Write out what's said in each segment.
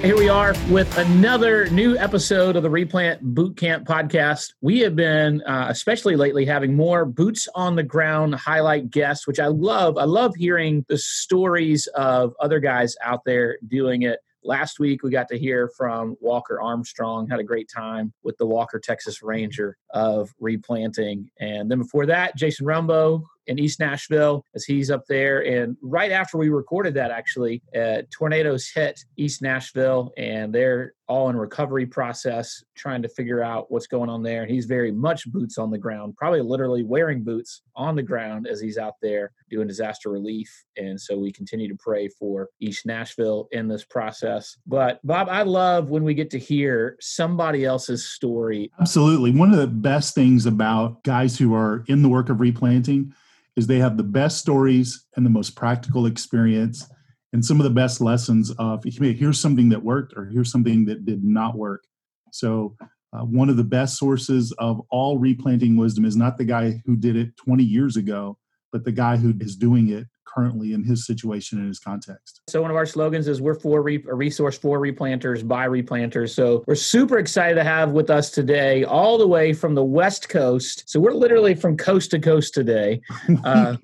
Here we are with another new episode of the Replant Bootcamp podcast. We have been, uh, especially lately, having more boots on the ground highlight guests, which I love. I love hearing the stories of other guys out there doing it. Last week, we got to hear from Walker Armstrong, had a great time with the Walker Texas Ranger of replanting. And then before that, Jason Rumbo, in East Nashville as he's up there. And right after we recorded that, actually, uh, tornadoes hit East Nashville and they're all in recovery process, trying to figure out what's going on there. And he's very much boots on the ground, probably literally wearing boots on the ground as he's out there doing disaster relief. And so we continue to pray for East Nashville in this process. But Bob, I love when we get to hear somebody else's story. Absolutely. One of the best things about guys who are in the work of replanting is they have the best stories and the most practical experience and some of the best lessons of here's something that worked or here's something that did not work. So uh, one of the best sources of all replanting wisdom is not the guy who did it 20 years ago, but the guy who is doing it currently in his situation and his context. So one of our slogans is we're for re- a resource for replanters by replanters. So we're super excited to have with us today, all the way from the West Coast. So we're literally from coast to coast today. Uh,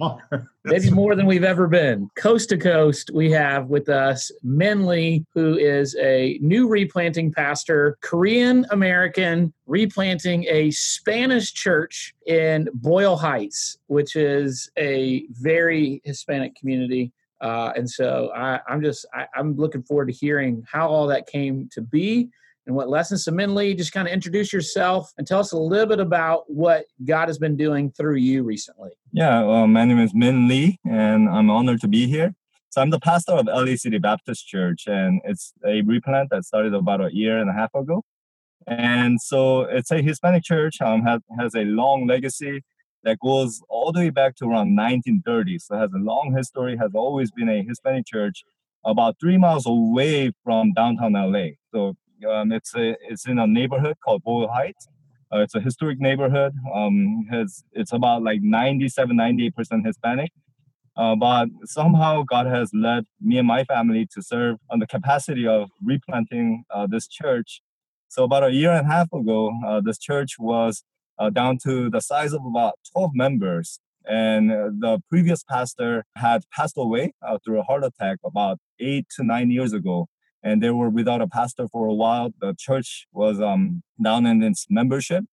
maybe more than we've ever been. Coast to coast, we have with us Min Lee, who is a new replanting pastor, Korean American, replanting a Spanish church in Boyle Heights, which is a very Hispanic community. Uh, and so I, am just I, I'm looking forward to hearing how all that came to be and what lessons. So, Min Lee, just kind of introduce yourself and tell us a little bit about what God has been doing through you recently. Yeah, well, my name is Min Lee, and I'm honored to be here. So, I'm the pastor of LA City Baptist Church, and it's a replant that started about a year and a half ago. And so, it's a Hispanic church, um, has, has a long legacy that goes all the way back to around 1930. So, it has a long history, has always been a Hispanic church about three miles away from downtown LA. So um, it's a it's in a neighborhood called Boyle Heights. Uh, it's a historic neighborhood. Um, has it's about like 97, 98 percent Hispanic. Uh, but somehow God has led me and my family to serve on the capacity of replanting uh, this church. So about a year and a half ago, uh, this church was uh, down to the size of about 12 members. And uh, the previous pastor had passed away through a heart attack about eight to nine years ago and they were without a pastor for a while. The church was um, down in its membership.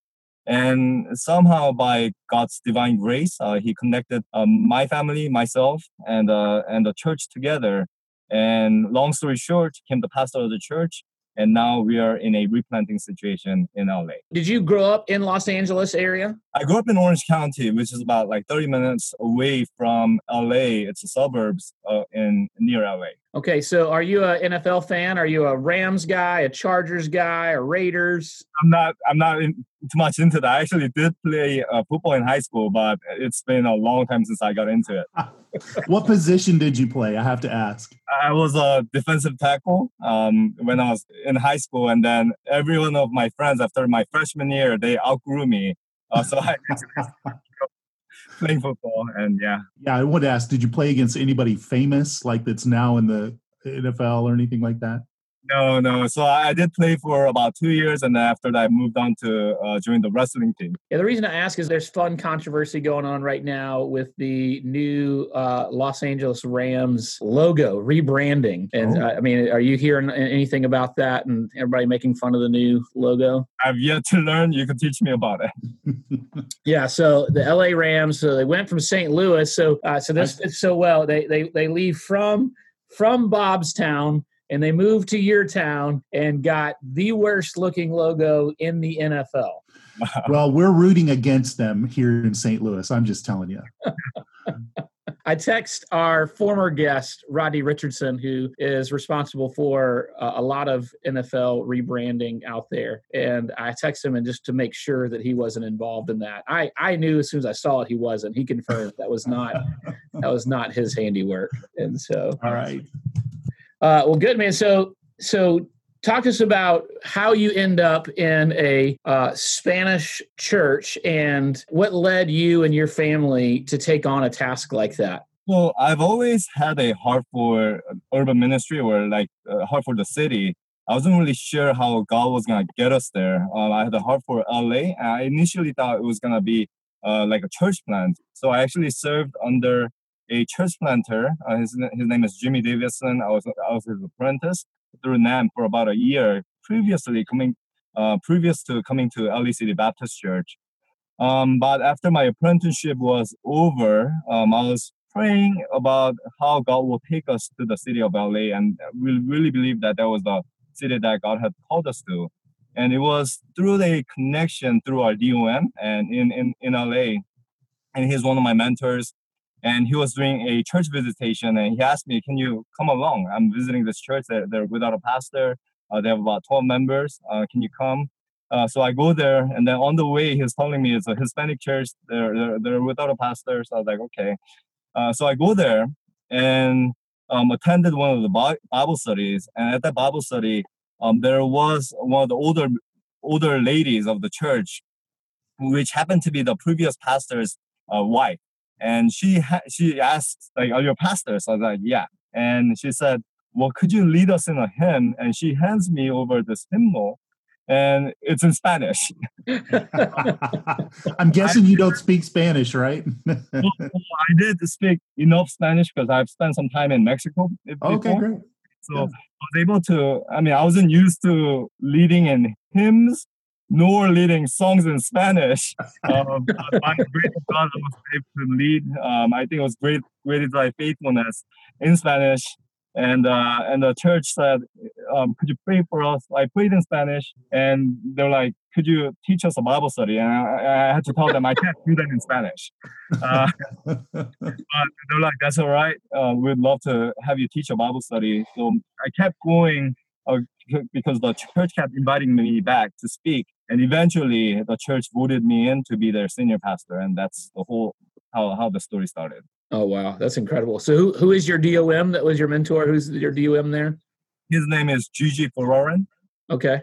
And somehow, by God's divine grace, uh, He connected um, my family, myself, and uh, and the church together. And long story short, became the pastor of the church and now we are in a replanting situation in LA. Did you grow up in Los Angeles area? I grew up in Orange County, which is about like 30 minutes away from LA. It's the suburbs uh, in near LA. Okay, so are you an NFL fan? Are you a Rams guy, a Chargers guy, a Raiders? I'm not. I'm not in, too much into that. I actually did play uh, football in high school, but it's been a long time since I got into it. what position did you play? I have to ask. I was a defensive tackle um, when I was in high school, and then every one of my friends after my freshman year they outgrew me, uh, so I playing football, and yeah. Yeah, I would ask, did you play against anybody famous like that's now in the NFL or anything like that? No, no. So I did play for about two years, and then after that, I moved on to uh, join the wrestling team. Yeah, the reason I ask is there's fun controversy going on right now with the new uh, Los Angeles Rams logo rebranding. And oh. uh, I mean, are you hearing anything about that? And everybody making fun of the new logo? I've yet to learn. You can teach me about it. yeah. So the LA Rams, so they went from St. Louis. So uh, so this fits so well. They they they leave from from Bobstown and they moved to your town and got the worst looking logo in the NFL. well, we're rooting against them here in St. Louis. I'm just telling you. I, I text our former guest, Rodney Richardson, who is responsible for uh, a lot of NFL rebranding out there. And I text him and just to make sure that he wasn't involved in that. I, I knew as soon as I saw it, he wasn't. He confirmed that was not that was not his handiwork. And so, all right. Uh, well, good man. So, so talk to us about how you end up in a uh, Spanish church and what led you and your family to take on a task like that. Well, I've always had a heart for urban ministry or like a heart for the city. I wasn't really sure how God was gonna get us there. Um, I had a heart for LA, and I initially thought it was gonna be uh, like a church plant. So I actually served under a church planter. Uh, his his name is Jimmy Davidson. I was I was his apprentice through NAM for about a year previously coming uh, previous to coming to LA City Baptist Church. Um, but after my apprenticeship was over, um, I was praying about how God will take us to the city of LA, and we really believe that that was the city that God had called us to. And it was through the connection through our DOM and in, in, in LA. And he's one of my mentors and he was doing a church visitation and he asked me can you come along? I'm visiting this church they're, they're without a pastor. Uh, they have about 12 members. Uh, can you come? Uh, so i go there and then on the way he's telling me it's a hispanic church. They're, they're, they're without a pastor. So i was like okay. Uh, so i go there and um, attended one of the bible studies. And at that bible study um, there was one of the older older ladies of the church which happened to be the previous pastor's uh, wife and she ha- she asked like, "Are you a pastor?" So I was like, "Yeah." And she said, "Well, could you lead us in a hymn?" And she hands me over this hymnal, and it's in Spanish. I'm guessing you don't speak Spanish, right? I did speak enough Spanish because I've spent some time in Mexico. Before. Okay, great. So yeah. I was able to. I mean, I wasn't used to leading in hymns, nor leading songs in Spanish. Um, by grace of God, I was able to lead. Um, I think it was great, great thy faithfulness in Spanish. And uh, and the church said, um, "Could you pray for us?" I prayed in Spanish, and they're like, "Could you teach us a Bible study?" And I, I had to tell them I can't do that in Spanish. Uh, but they're like, "That's all right. Uh, we'd love to have you teach a Bible study." So I kept going because the church kept inviting me back to speak and eventually the church voted me in to be their senior pastor and that's the whole how, how the story started. Oh wow. That's incredible. So who, who is your dom that was your mentor? Who's your dom there? His name is gigi Ferrarin. okay.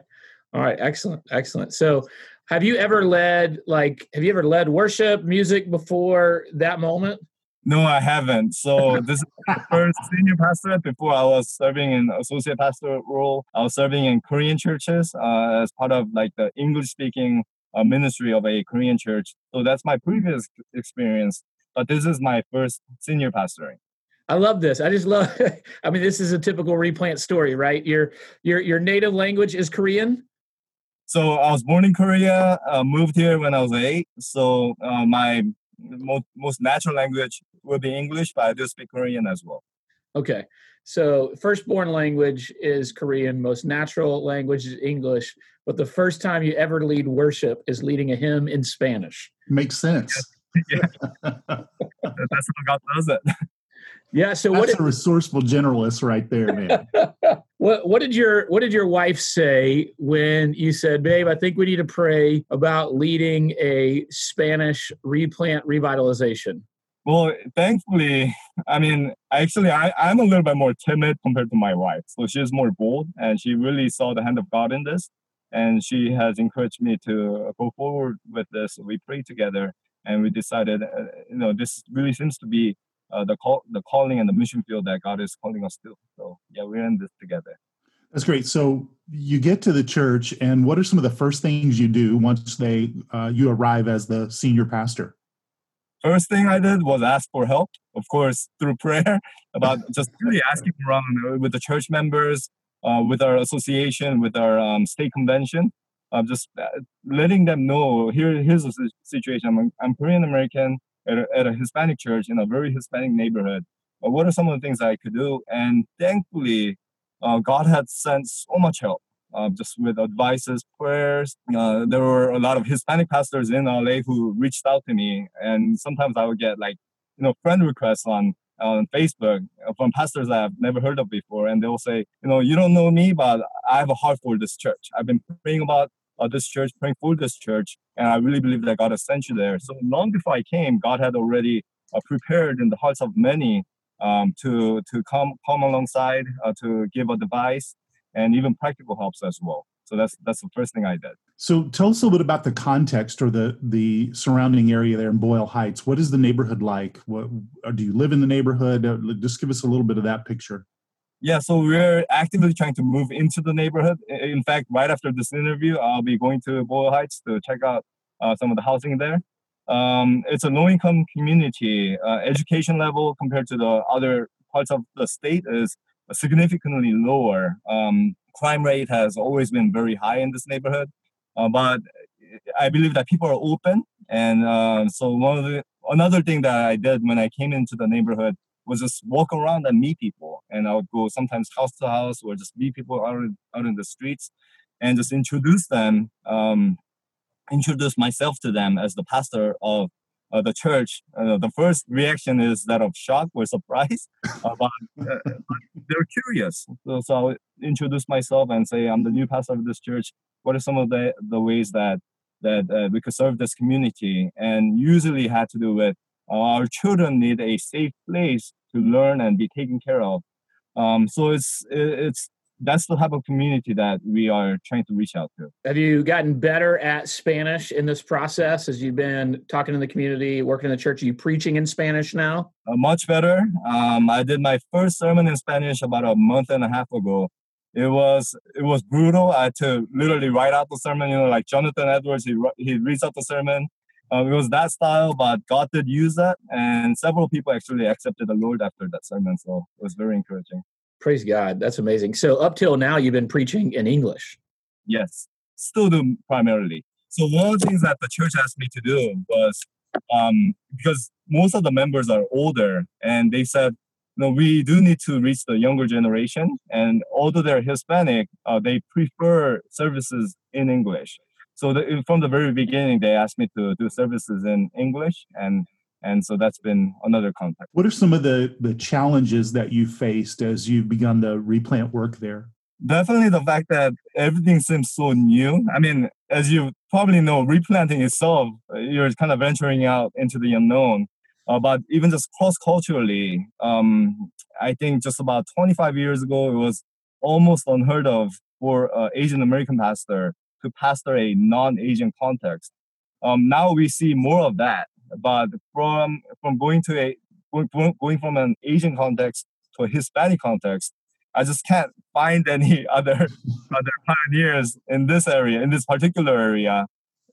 All right. Excellent. Excellent. So have you ever led like have you ever led worship music before that moment no, I haven't. So this is my first senior pastor. Before I was serving in associate pastor role. I was serving in Korean churches uh, as part of like the English speaking uh, ministry of a Korean church. So that's my previous experience. But this is my first senior pastoring. I love this. I just love. I mean, this is a typical replant story, right? Your your your native language is Korean. So I was born in Korea, uh, moved here when I was eight. So uh, my most, most natural language will be English, but I do speak Korean as well. Okay. So, firstborn language is Korean, most natural language is English, but the first time you ever lead worship is leading a hymn in Spanish. Makes sense. Yeah. That's how God does it. Yeah. So That's what a resourceful generalist right there, man. what what did your what did your wife say when you said, "Babe, I think we need to pray about leading a Spanish replant revitalization"? Well, thankfully, I mean, actually, I, I'm a little bit more timid compared to my wife. So she's more bold, and she really saw the hand of God in this, and she has encouraged me to go forward with this. We prayed together, and we decided, uh, you know, this really seems to be uh, the call, the calling and the mission field that God is calling us to. So yeah, we're in this together. That's great. So you get to the church, and what are some of the first things you do once they uh, you arrive as the senior pastor? First thing I did was ask for help, of course, through prayer, about just really asking around uh, with the church members, uh, with our association, with our um, state convention, uh, just letting them know here here's the situation. I'm, I'm Korean American at a, at a Hispanic church in a very Hispanic neighborhood. Uh, what are some of the things I could do? And thankfully, uh, God had sent so much help. Uh, just with advices, prayers. Uh, there were a lot of Hispanic pastors in LA who reached out to me, and sometimes I would get like you know friend requests on on Facebook from pastors I've never heard of before, and they'll say, you know, you don't know me, but I have a heart for this church. I've been praying about uh, this church, praying for this church, and I really believe that God has sent you there. So long before I came, God had already uh, prepared in the hearts of many um, to to come come alongside, uh, to give advice, and even practical helps as well. So that's that's the first thing I did. So tell us a little bit about the context or the the surrounding area there in Boyle Heights. What is the neighborhood like? What do you live in the neighborhood? Uh, just give us a little bit of that picture. Yeah, so we're actively trying to move into the neighborhood. In fact, right after this interview, I'll be going to Boyle Heights to check out uh, some of the housing there. Um, it's a low-income community. Uh, education level compared to the other parts of the state is significantly lower. Um, crime rate has always been very high in this neighborhood, uh, but I believe that people are open. And uh, so one of the another thing that I did when I came into the neighborhood was just walk around and meet people. And I would go sometimes house to house or just meet people out in, out in the streets and just introduce them, um, introduce myself to them as the pastor of uh, the church, uh, the first reaction is that of shock or surprise, uh, but, they're curious. So, so I'll introduce myself and say, I'm the new pastor of this church. What are some of the, the ways that that uh, we could serve this community? And usually had to do with uh, our children need a safe place to learn and be taken care of. Um, so it's it's that's the type of community that we are trying to reach out to. Have you gotten better at Spanish in this process as you've been talking in the community, working in the church? Are you preaching in Spanish now? Uh, much better. Um, I did my first sermon in Spanish about a month and a half ago. It was it was brutal. I had to literally write out the sermon. You know, like Jonathan Edwards, he he reads out the sermon. Um, it was that style, but God did use that, and several people actually accepted the Lord after that sermon. So it was very encouraging. Praise God. That's amazing. So up till now, you've been preaching in English. Yes, still do primarily. So one of the things that the church asked me to do was um, because most of the members are older, and they said, no, we do need to reach the younger generation. And although they're Hispanic, uh, they prefer services in English. So the, from the very beginning, they asked me to do services in English, and and so that's been another contact. What are some of the the challenges that you faced as you've begun the replant work there? Definitely the fact that everything seems so new. I mean, as you probably know, replanting itself, you're kind of venturing out into the unknown. Uh, but even just cross culturally, um, I think just about 25 years ago, it was almost unheard of for an Asian American pastor to pastor a non Asian context. Um, now we see more of that but from from going to a going, going from an Asian context to a Hispanic context, I just can't find any other other pioneers in this area, in this particular area.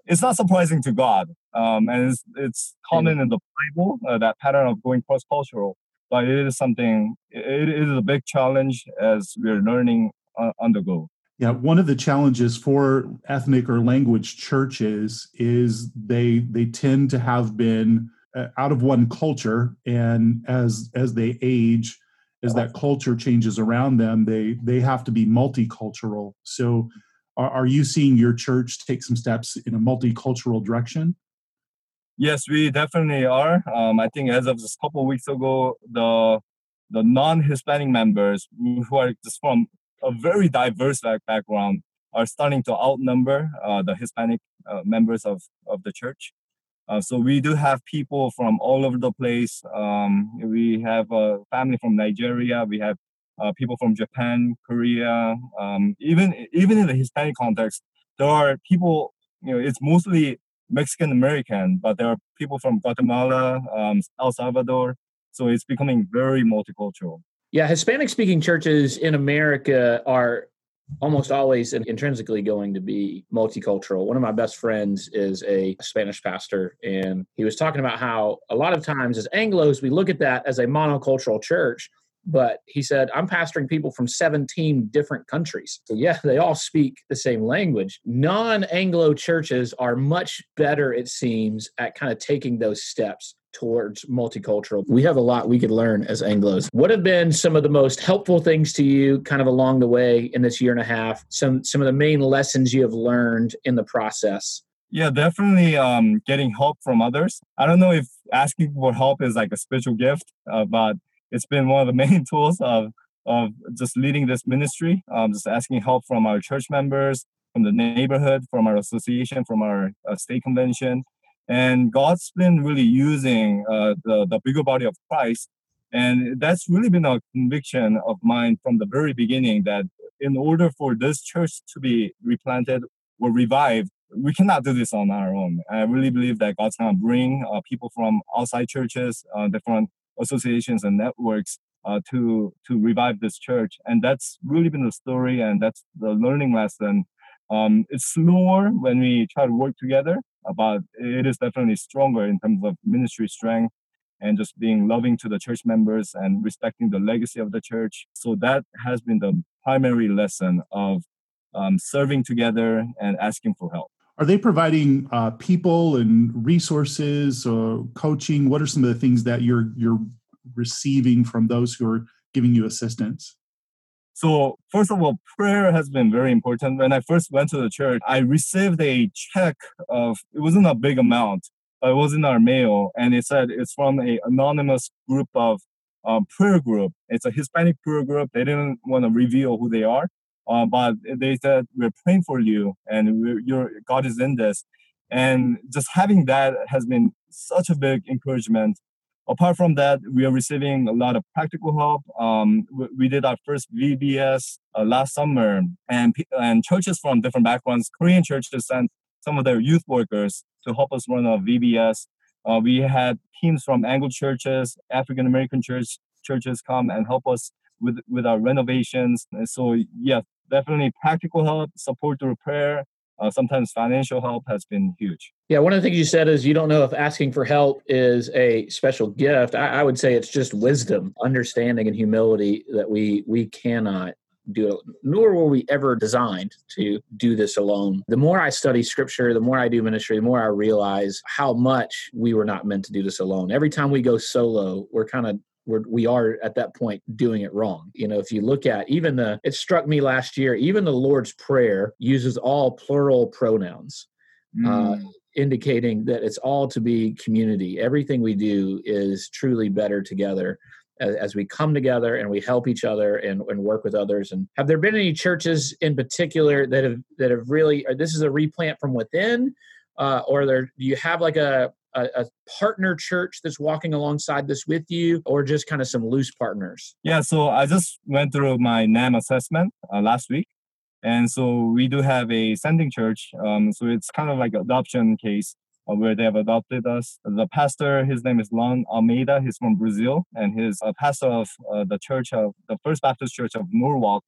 It's not surprising to God, um, and it's, it's common in the Bible uh, that pattern of going cross cultural. But it is something. It, it is a big challenge as we're learning uh, on the go. Yeah, one of the challenges for ethnic or language churches is they they tend to have been uh, out of one culture, and as as they age, as that culture changes around them, they they have to be multicultural. So, are, are you seeing your church take some steps in a multicultural direction? Yes, we definitely are. Um, I think as of just a couple of weeks ago, the the non-Hispanic members who are just from a very diverse background are starting to outnumber uh, the Hispanic uh, members of, of the church. Uh, so we do have people from all over the place. Um, we have a family from Nigeria. We have uh, people from Japan, Korea. Um, even even in the Hispanic context, there are people. You know, it's mostly Mexican American, but there are people from Guatemala, um, El Salvador. So it's becoming very multicultural. Yeah, Hispanic speaking churches in America are almost always intrinsically going to be multicultural. One of my best friends is a Spanish pastor, and he was talking about how a lot of times as Anglos, we look at that as a monocultural church. But he said, I'm pastoring people from 17 different countries. So, yeah, they all speak the same language. Non Anglo churches are much better, it seems, at kind of taking those steps towards multicultural. We have a lot we could learn as Anglos. What have been some of the most helpful things to you kind of along the way in this year and a half? Some some of the main lessons you have learned in the process Yeah, definitely um, getting help from others. I don't know if asking for help is like a spiritual gift, uh, but it's been one of the main tools of of just leading this ministry. Um, just asking help from our church members, from the neighborhood, from our association, from our uh, state convention, and God's been really using uh, the the bigger body of Christ, and that's really been a conviction of mine from the very beginning that in order for this church to be replanted or revived, we cannot do this on our own. I really believe that God's gonna bring uh, people from outside churches, uh, different associations and networks uh, to to revive this church, and that's really been the story, and that's the learning lesson. Um, it's slower when we try to work together, but it is definitely stronger in terms of ministry strength and just being loving to the church members and respecting the legacy of the church. So that has been the primary lesson of um, serving together and asking for help. Are they providing uh, people and resources or coaching? What are some of the things that you're you're receiving from those who are giving you assistance? So first of all, prayer has been very important. When I first went to the church, I received a check of it wasn't a big amount, but it was in our mail, and it said it's from a anonymous group of um, prayer group. It's a Hispanic prayer group. They didn't want to reveal who they are, uh, but they said we're praying for you, and your God is in this. And just having that has been such a big encouragement apart from that, we are receiving a lot of practical help. Um, we, we, did our first VBS uh, last summer, and and churches from different backgrounds, Korean churches sent some of their youth workers to help us run a VBS. Uh, we had teams from Anglo churches, African American church churches come and help us with with our renovations. And so yeah, definitely practical help, support through prayer, uh, sometimes financial help has been huge. Yeah, one of the things you said is you don't know if asking for help is a special gift. I, I would say it's just wisdom, understanding, and humility that we we cannot do it, nor were we ever designed to do this alone. The more I study scripture, the more I do ministry, the more I realize how much we were not meant to do this alone. Every time we go solo, we're kind of we're, we are at that point doing it wrong. You know, if you look at even the, it struck me last year, even the Lord's Prayer uses all plural pronouns, uh, mm. uh, indicating that it's all to be community. Everything we do is truly better together. As, as we come together and we help each other and, and work with others and have there been any churches in particular that have that have really this is a replant from within uh, or there do you have like a a, a, partner church that's walking alongside this with you, or just kind of some loose partners? Yeah, so I just went through my NAM assessment uh, last week. And so we do have a sending church. Um, so it's kind of like adoption case where they have adopted us. The pastor, his name is Lon Almeida. He's from Brazil, and he's a pastor of uh, the church of the First Baptist Church of Norwalk,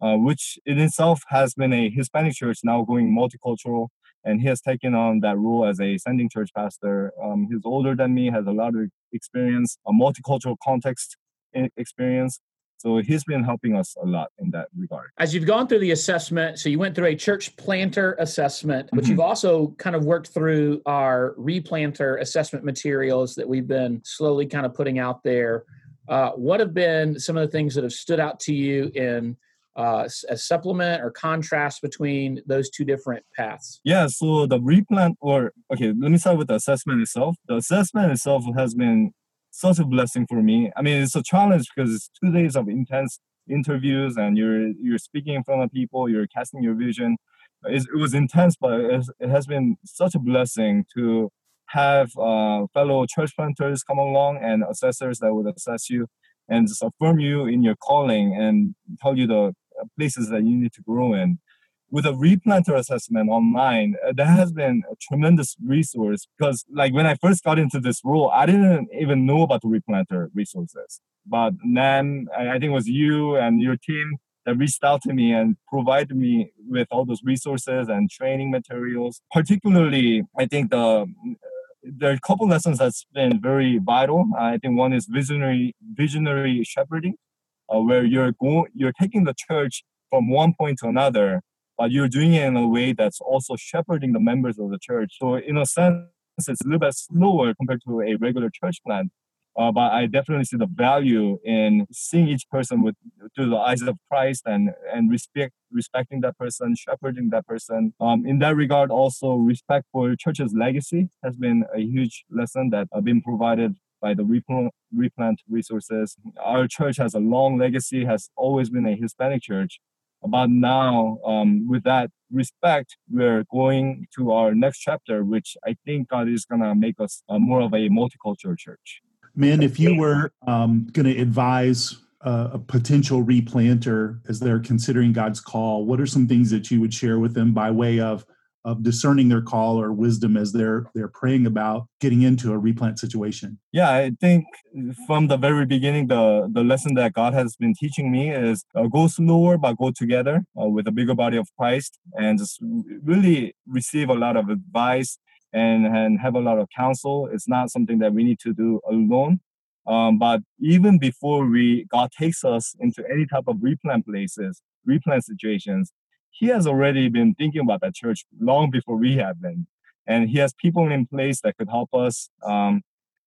uh, which in itself has been a Hispanic church now going multicultural and he has taken on that role as a sending church pastor. Um, he's older than me, has a lot of experience, a multicultural context experience. So he's been helping us a lot in that regard. As you've gone through the assessment, so you went through a church planter assessment, but mm-hmm. you've also kind of worked through our replanter assessment materials that we've been slowly kind of putting out there. Uh, what have been some of the things that have stood out to you in uh, a supplement or contrast between those two different paths? Yeah, so the replant, or okay, let me start with the assessment itself. The assessment itself has been such a blessing for me. I mean, it's a challenge because it's two days of intense interviews and you're you're speaking in front of people, you're casting your vision. It's, it was intense, but it has been such a blessing to have uh, fellow church planters come along and assessors that would assess you and just affirm you in your calling and tell you the places that you need to grow in. With a replanter assessment online, uh, that has been a tremendous resource because, like, when I first got into this role, I didn't even know about the replanter resources. But then I think it was you and your team that reached out to me and provided me with all those resources and training materials. Particularly, I think the there are a couple lessons that's been very vital. I think one is visionary visionary shepherding uh, where you're going, you're taking the church from one point to another, but you're doing it in a way that's also shepherding the members of the church. So in a sense, it's a little bit slower compared to a regular church plant. Uh, but I definitely see the value in seeing each person with through the eyes of Christ and and respect respecting that person, shepherding that person. Um, in that regard, also respect for church's legacy has been a huge lesson that have been provided by the replant, replant resources. Our church has a long legacy, has always been a Hispanic church. But now, um, with that respect, we're going to our next chapter, which I think God is going to make us uh, more of a multicultural church. Man, if you were um, going to advise uh, a potential replanter as they're considering God's call, what are some things that you would share with them by way of of discerning their call or wisdom as they're they're praying about getting into a replant situation. Yeah i think from the very beginning the the lesson that god has been teaching me is uh, go slower but go together uh, with a bigger body of christ and just really receive a lot of advice and and have a lot of counsel. It's not something that we need to do alone. Um, but even before we god takes us into any type of replant places replant situations he has already been thinking about that church long before we have been. And he has people in place that could help us. Um,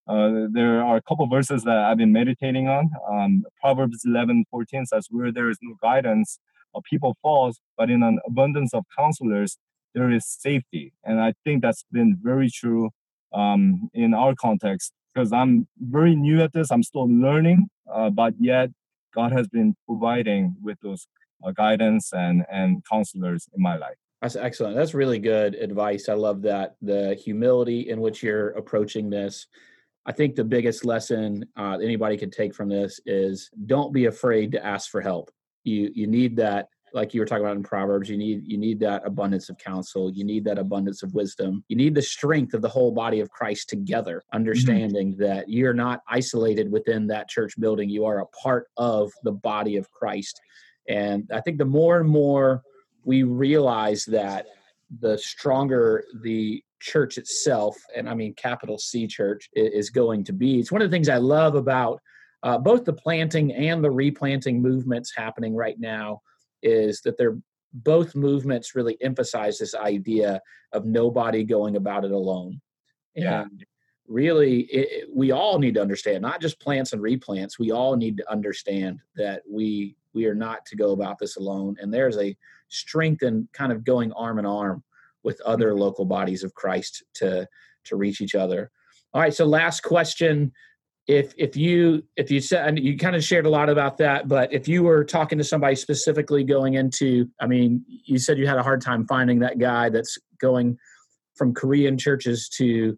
uh, there are a couple verses that I've been meditating on. Um, Proverbs 11 14 says, Where there is no guidance, a people falls, but in an abundance of counselors, there is safety. And I think that's been very true um, in our context because I'm very new at this. I'm still learning, uh, but yet God has been providing with those guidance and and counselors in my life. That's excellent. That's really good advice. I love that the humility in which you're approaching this. I think the biggest lesson uh, anybody could take from this is don't be afraid to ask for help. You you need that like you were talking about in proverbs you need you need that abundance of counsel you need that abundance of wisdom you need the strength of the whole body of christ together mm-hmm. understanding mm-hmm. that you're not isolated within that church building you are a part of the body of christ and I think the more and more we realize that, the stronger the church itself, and I mean capital C church, is going to be. It's one of the things I love about uh, both the planting and the replanting movements happening right now is that they're both movements really emphasize this idea of nobody going about it alone. Yeah. And really, it, we all need to understand, not just plants and replants, we all need to understand that we we are not to go about this alone. And there's a strength in kind of going arm in arm with other local bodies of Christ to to reach each other. All right. So last question. If if you if you said and you kind of shared a lot about that, but if you were talking to somebody specifically going into, I mean, you said you had a hard time finding that guy that's going from Korean churches to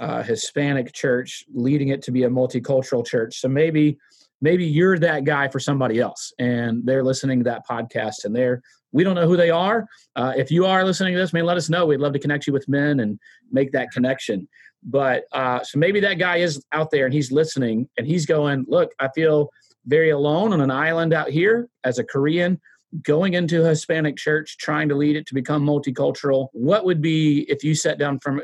uh, Hispanic church, leading it to be a multicultural church. So maybe maybe you're that guy for somebody else and they're listening to that podcast and they're we don't know who they are. Uh, if you are listening to this man let us know. We'd love to connect you with men and make that connection. But uh, so maybe that guy is out there and he's listening and he's going look i feel very alone on an island out here as a korean going into a hispanic church trying to lead it to become multicultural. What would be if you sat down from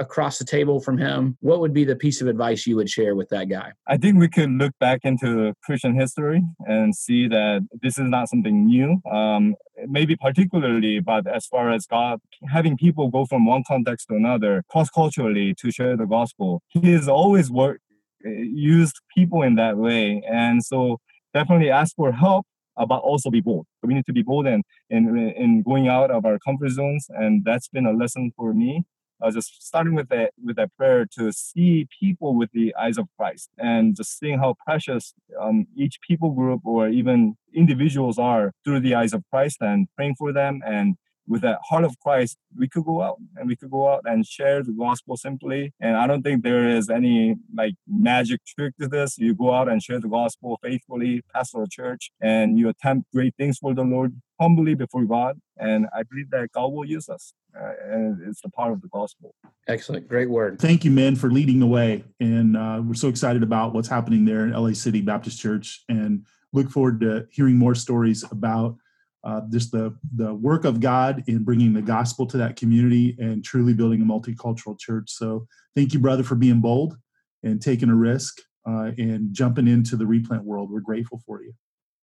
across the table from him, what would be the piece of advice you would share with that guy? I think we could look back into Christian history and see that this is not something new. Um, maybe particularly, but as far as God having people go from one context to another cross culturally to share the gospel, He has always worked used people in that way, and so definitely ask for help uh, but also be bold. we need to be bold in, in in going out of our comfort zones, and that's been a lesson for me uh, just starting with that with that prayer to see people with the eyes of Christ and just seeing how precious um, each people group or even individuals are through the eyes of Christ and praying for them and with that heart of Christ, we could go out and we could go out and share the gospel simply. And I don't think there is any like magic trick to this. You go out and share the gospel faithfully, pastor a church, and you attempt great things for the Lord humbly before God. And I believe that God will use us. Uh, and it's the power of the gospel. Excellent. Great word. Thank you, Min, for leading the way. And uh, we're so excited about what's happening there in LA City Baptist Church and look forward to hearing more stories about uh, just the the work of God in bringing the gospel to that community and truly building a multicultural church. So thank you, brother, for being bold and taking a risk uh, and jumping into the replant world. We're grateful for you.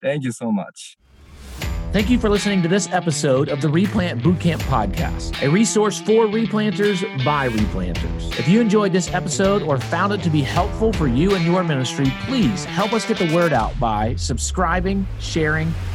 Thank you so much. Thank you for listening to this episode of the Replant Bootcamp Podcast, a resource for replanters by replanters. If you enjoyed this episode or found it to be helpful for you and your ministry, please help us get the word out by subscribing, sharing,